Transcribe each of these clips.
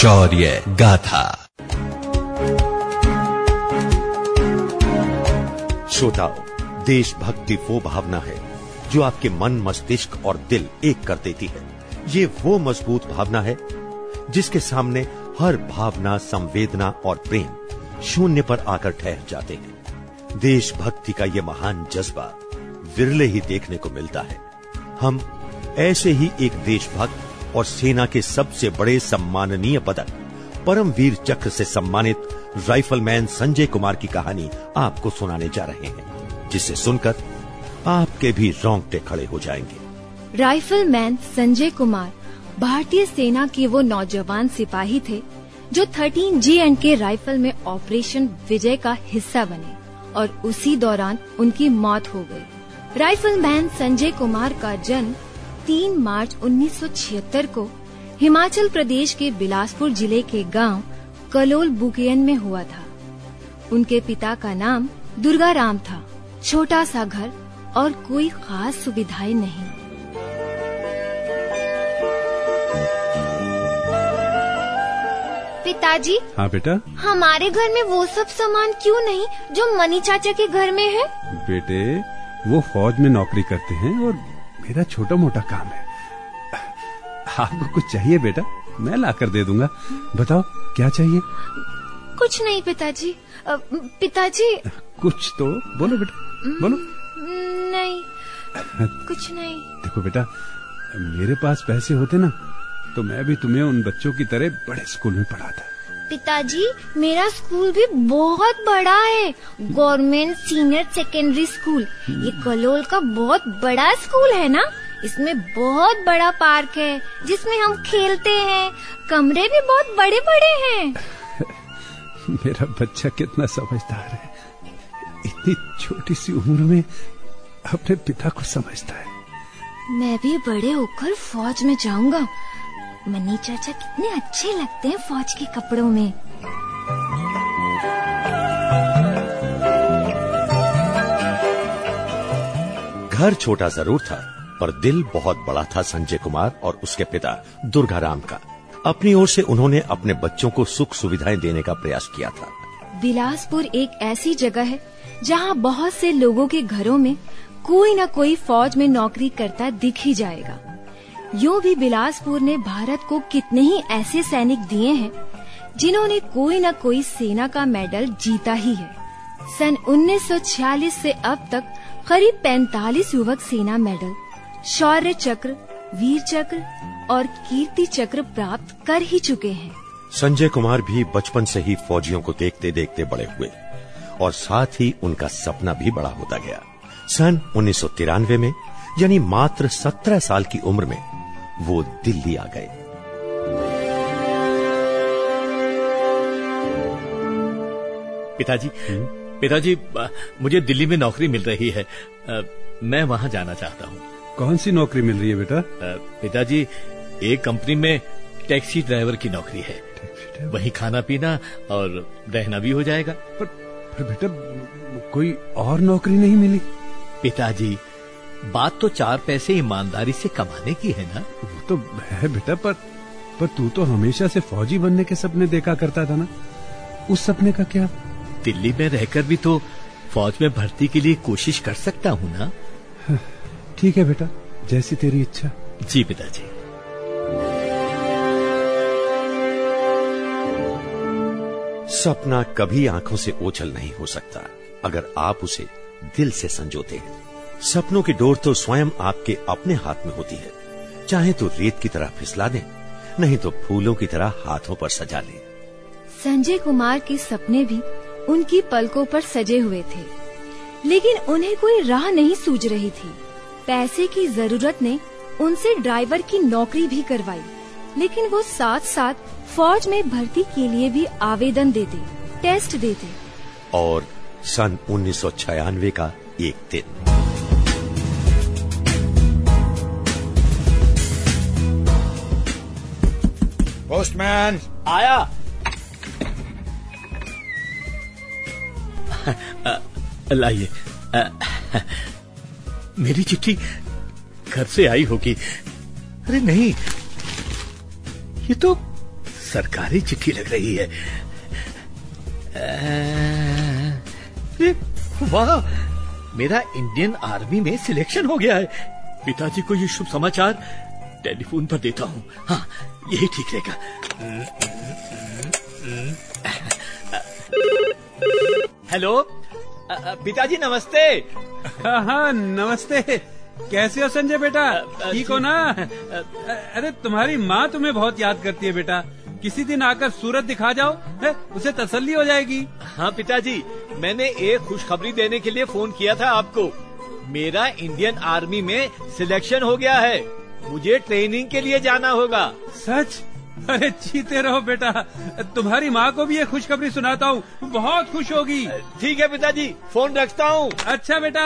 शौर्य गाथा। श्रोताओं, देशभक्ति वो भावना है, जो आपके मन, मस्तिष्क और दिल एक कर देती है। ये वो मज़बूत भावना है, जिसके सामने हर भावना, संवेदना और प्रेम शून्य पर आकर ठहर जाते हैं। देशभक्ति का ये महान जज्बा विरले ही देखने को मिलता है। हम ऐसे ही एक देशभक्त और सेना के सबसे बड़े सम्माननीय पदक परमवीर चक्र से सम्मानित राइफलमैन संजय कुमार की कहानी आपको सुनाने जा रहे हैं, जिसे सुनकर आपके भी रोंगटे खड़े हो जाएँगे राइफलमैन संजय कुमार, भारतीय सेना के वो नौजवान सिपाही थे, जो 13 जी एंड के राइफल में ऑपरेशन विजय का हिस्सा बने और उसी दौरान उनकी मौत हो गई। राइफलमैन संजय कुमार का जन्म 3 मार्च 1976 को हिमाचल प्रदेश के बिलासपुर ज़िले के गाँव कलोल बुकेयन में हुआ था। उनके पिता का नाम दुर्गा राम था। छोटा सा घर और कोई खास सुविधाएँ नहीं। पिताजी? हाँ बेटा? हमारे घर में वो सब सामान क्यों नहीं जो मनी चाचा के घर में है? बेटे वो फौज में नौकरी करते हैं और मेरा छोटा मोटा काम है। आपको कुछ चाहिए बेटा? मैं ला कर दे दूँगा। बताओ क्या चाहिए? कुछ नहीं पिताजी। पिताजी। कुछ तो बोलो बेटा बोलो। नहीं। कुछ नहीं। देखो बेटा मेरे पास पैसे होते ना तो मैं भी तुम्हें उन बच्चों की तरह बड़े स्कूल में पढ़ाता। पिताजी मेरा स्कूल भी बहुत बड़ा है। Government senior secondary school. ये कलोल का बहुत बड़ा स्कूल है ना? इसमें बहुत बड़ा पार्क है जिसमें हम खेलते हैं। कमरे भी बहुत बड़े बड़े हैं। मेरा बच्चा कितना समझदार है। इतनी छोटी सी उम्र में अपने पिता को समझता है। मैं भी बड़े होकर फौज में जाऊँगा। मनी चाचा कितने अच्छे लगते हैं फौज के कपड़ों में। घर छोटा ज़रूर था पर दिल बहुत बड़ा था संजय कुमार और उसके पिता दुर्गाराम का। अपनी ओर से उन्होंने अपने बच्चों को सुख सुविधाएँ देने का प्रयास किया था। बिलासपुर एक ऐसी जगह है जहाँ बहुत से लोगों के घरों में कोई न कोई फौज में नौकरी करता दिख ही जाएगा। यूँ भी बिलासपुर ने भारत को कितने ही ऐसे सैनिक दिए हैं, जिन्होंने कोई न कोई सेना का मेडल जीता ही है। सन 1946 से अब तक करीब 45 युवक सेना मेडल, शौर्य चक्र, वीर चक्र और कीर्ति चक्र प्राप्त कर ही चुके हैं। संजय कुमार भी बचपन से ही फौजियों को देखते देखते बड़े हुए और साथ ही उनका सपना भी बड़ा होता गया। सन उन्नीस सौ तिरानवे में, यानी मात्र सत्रह साल की उम्र में वो दिल्ली आ गए। पिताजी पिताजी मुझे दिल्ली में नौकरी मिल रही है। आ, मैं वहाँ जाना चाहता हूँ। कौन सी नौकरी मिल रही है बेटा? पिताजी एक कंपनी में टैक्सी ड्राइवर की नौकरी है। वहीं खाना पीना और रहना भी हो जाएगा। पर, पर बेटा कोई और नौकरी नहीं मिली? पिताजी बात तो चार पैसे ईमानदारी से कमाने की है ना? वो तो है बेटा पर पर तू तो हमेशा से फौजी बनने के सपने देखा करता था ना? उस सपने का क्या? दिल्ली में रहकर भी तो फौज में भर्ती के लिए कोशिश कर सकता हूँ ना? ठीक है बेटा जैसी तेरी इच्छा। जी पिताजी। सपना कभी आँखों से ओझल नहीं हो सकता अगर आप उसे दिल से संजोते हैं। सपनों की डोर तो स्वयं आपके अपने हाथ में होती है। चाहे तो रेत की तरह फिसला दें नहीं तो फूलों की तरह हाथों पर सजा लें। संजय कुमार के सपने भी उनकी पलकों पर सजे हुए थे। लेकिन उन्हें कोई राह नहीं सूझ रही थी। पैसे की ज़रूरत ने उनसे ड्राइवर की नौकरी भी करवाई लेकिन वो साथ साथ फौज में भर्ती के लिए भी आवेदन देते टेस्ट देते। और सन उन्नीस सौ छियानवे का एक दिन। पोस्टमैन आया। लाइए। मेरी चिट्ठी घर से आई होगी। अरे नहीं। ये तो सरकारी चिट्ठी लग रही है। अ, वाह। मेरा इंडियन आर्मी में सिलेक्शन हो गया है। पिताजी को ये शुभ समाचार। टेलीफोन पर देता हूँ। हाँ यही ठीक रहेगा। हेलो? पिताजी नमस्ते। हाँ हाँ नमस्ते। कैसे हो संजय बेटा? ठीक हो ना? अरे तुम्हारी माँ तुम्हें बहुत याद करती है बेटा। किसी दिन आकर सूरत दिखा जाओ है? उसे तसल्ली हो जाएगी। हाँ पिताजी मैंने एक खुशखबरी देने के लिए फ़ोन किया था आपको। मेरा इंडियन आर्मी में सिलेक्शन हो गया है। मुझे ट्रेनिंग के लिए जाना होगा। सच? अरे जीते रहो बेटा। तुम्हारी माँ को भी ये खुशखबरी सुनाता हूँ। बहुत खुश होगी। ठीक है पिताजी फ़ोन रखता हूँ। अच्छा बेटा।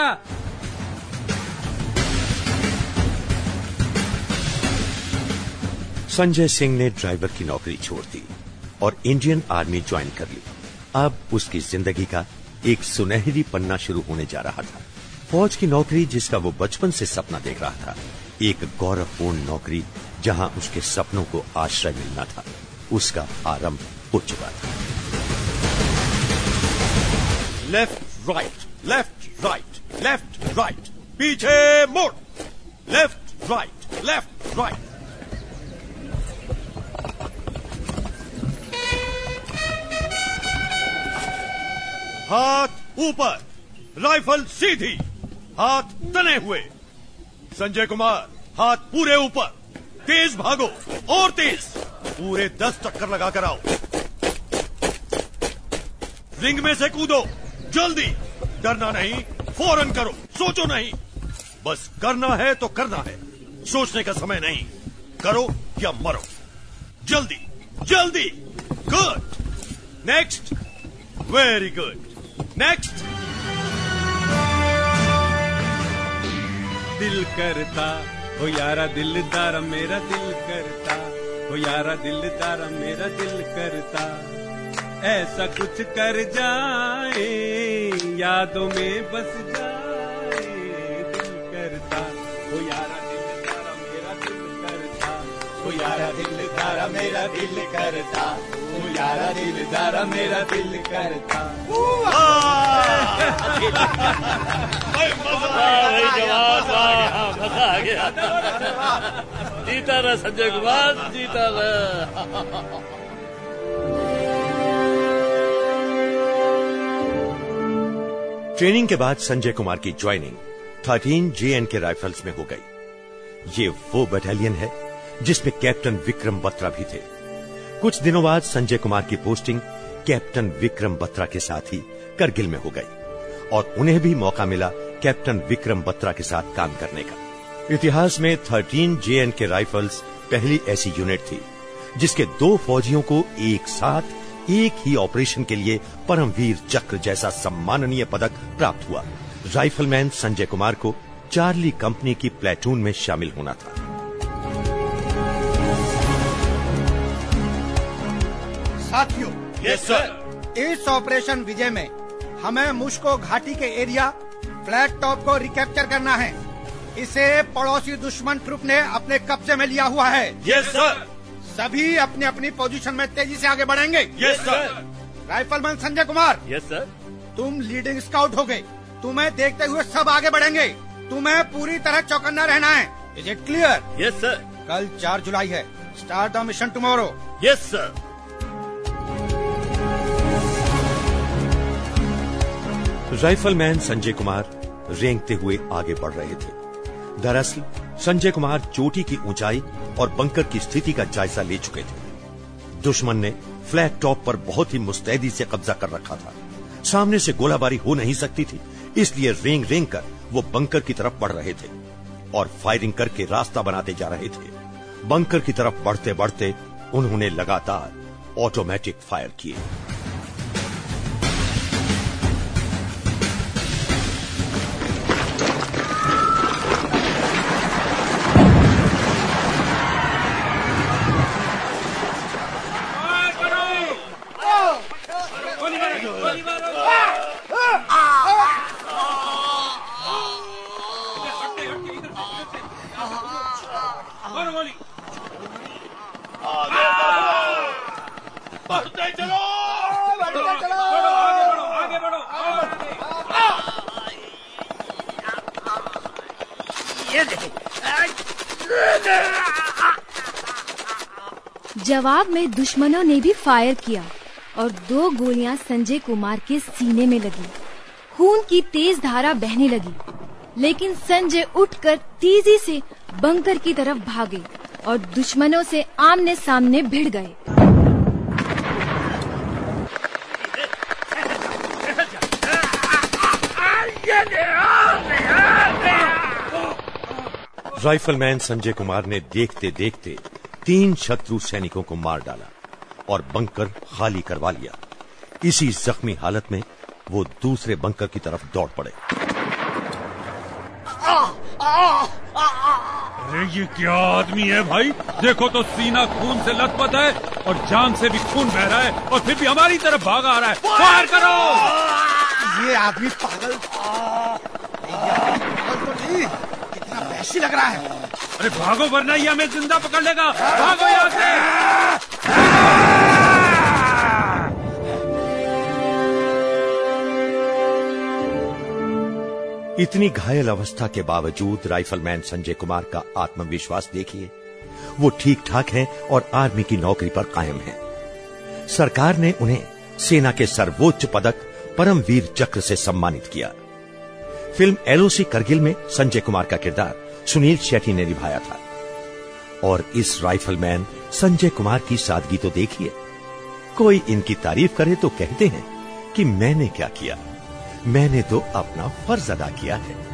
संजय सिंह ने ड्राइवर की नौकरी छोड़ दी और इंडियन आर्मी ज्वाइन कर ली। अब उसकी ज़िंदगी का एक सुनहरी पन्ना शुरू होने जा रहा था। फौज की नौकरी जिसका वो बचपन से सपना देख रहा था एक गौरवपूर्ण नौकरी जहाँ उसके सपनों को आश्रय मिलना था। उसका आरंभ हो चुका था left right left right left right पीछे मुड़। लेफ़्ट राइट लेफ़्ट राइट हाथ ऊपर, राइफल सीधी, हाथ तने हुए। संजय कुमार, हाथ पूरे ऊपर। तेज भागो, और तेज। पूरे दस चक्कर लगाकर आओ। रिंग में से कूदो, जल्दी। डरना नहीं, फ़ौरन करो, सोचो नहीं। बस करना है तो करना है, सोचने का समय नहीं। करो या मरो। जल्दी जल्दी। Good next very good next दिल करता। हो यारा दिलदारा मेरा दिल करता। हो यारा दिल तारा मेरा दिल करता। ऐसा कुछ कर जाए यादों में बस जाए दिल करता। हो यारा दिलदारा मेरा दिल करता। हो यारा दिल तारा मेरा दिल करता। हो यारा दिलदारा मेरा दिल करता। आ गया जीता रहा संजय कुमार, जीता रहा। ट्रेनिंग के बाद संजय कुमार की ज्वाइनिंग 13 जे के राइफल्स में हो गई। ये वो बटालियन है जिसमें कैप्टन विक्रम बत्रा भी थे। कुछ दिनों बाद संजय कुमार की पोस्टिंग कैप्टन विक्रम बत्रा के साथ ही करगिल में हो गई और उन्हें भी मौका मिला कैप्टन विक्रम बत्रा के साथ काम करने का। इतिहास में 13 जे एंड के राइफल्स पहली ऐसी यूनिट थी जिसके दो फौजियों को एक साथ एक ही ऑपरेशन के लिए परमवीर चक्र जैसा सम्माननीय पदक प्राप्त हुआ। राइफलमैन संजय कुमार को चार्ली कंपनी की प्लेटून में शामिल होना था। साथियों यस सर इस ऑपरेशन विजय में हमें मुश्को घाटी के एरिया फ्लैट टॉप को रिकैप्चर करना है। इसे पड़ोसी दुश्मन ट्रुप ने अपने कब्जे में लिया हुआ है। यस सर सभी अपनी अपनी पोजीशन में तेज़ी से आगे बढ़ेंगे। Yes sir rifleman Sanjay Kumar. Yes sir तुम लीडिंग स्काउट हो गए। तुम्हें देखते हुए सब आगे बढ़ेंगे। तुम्हें पूरी तरह चौकन्ना रहना है। Is it clear yes sir कल चार जुलाई है। Start the mission tomorrow yes sir rifleman Sanjay Kumar रेंगते हुए आगे बढ़ रहे थे। दरअसल, संजय कुमार चोटी की ऊंचाई और बंकर की स्थिति का जायजा ले चुके थे। दुश्मन ने फ्लैट टॉप पर बहुत ही मुस्तैदी से कब्जा कर रखा था। सामने से गोलाबारी हो नहीं सकती थी, इसलिए रेंग रेंग कर वो बंकर की तरफ़ बढ़ रहे थे और फायरिंग करके रास्ता बनाते जा रहे थे। बंकर की तरफ़ बढ़ते बढ़ते उन्होंने लगातार ऑटोमेटिक फायर किए। जवाब में दुश्मनों ने भी फायर किया और दो गोलियाँ संजय कुमार के सीने में लगी। खून की तेज धारा बहने लगी, लेकिन संजय उठकर तेज़ी से बंकर की तरफ़ भागे और दुश्मनों से आमने सामने भिड़ गए। राइफलमैन संजय कुमार ने देखते देखते तीन शत्रु सैनिकों को मार डाला और बंकर खाली करवा लिया। इसी जख्मी हालत में वो दूसरे बंकर की तरफ़ दौड़ पड़े। अरे ये क्या आदमी है भाई? देखो तो सीना खून से लथपथ है और जान से भी खून बह रहा है और फिर भी हमारी तरफ़ भागा आ रहा है। फायर करो! ये आदमी पागल ये वहशी लग रहा है। अरे भागो वरना ये हमें ज़िंदा पकड़ लेगा। भागो यहाँ से। इतनी घायल अवस्था के बावजूद राइफलमैन संजय कुमार का आत्मविश्वास देखिए। वो ठीक ठाक हैं और आर्मी की नौकरी पर कायम हैं। सरकार ने उन्हें सेना के सर्वोच्च पदक परमवीर चक्र से सम्मानित किया। फ़िल्म एलओसी करगिल में संजय कुमार का किरदार। सुनील शेट्टी ने निभाया था। और इस राइफलमैन संजय कुमार की सादगी तो देखिए। कोई इनकी तारीफ़ करे तो कहते हैं कि मैंने क्या किया? मैंने तो अपना फ़र्ज़ अदा किया है।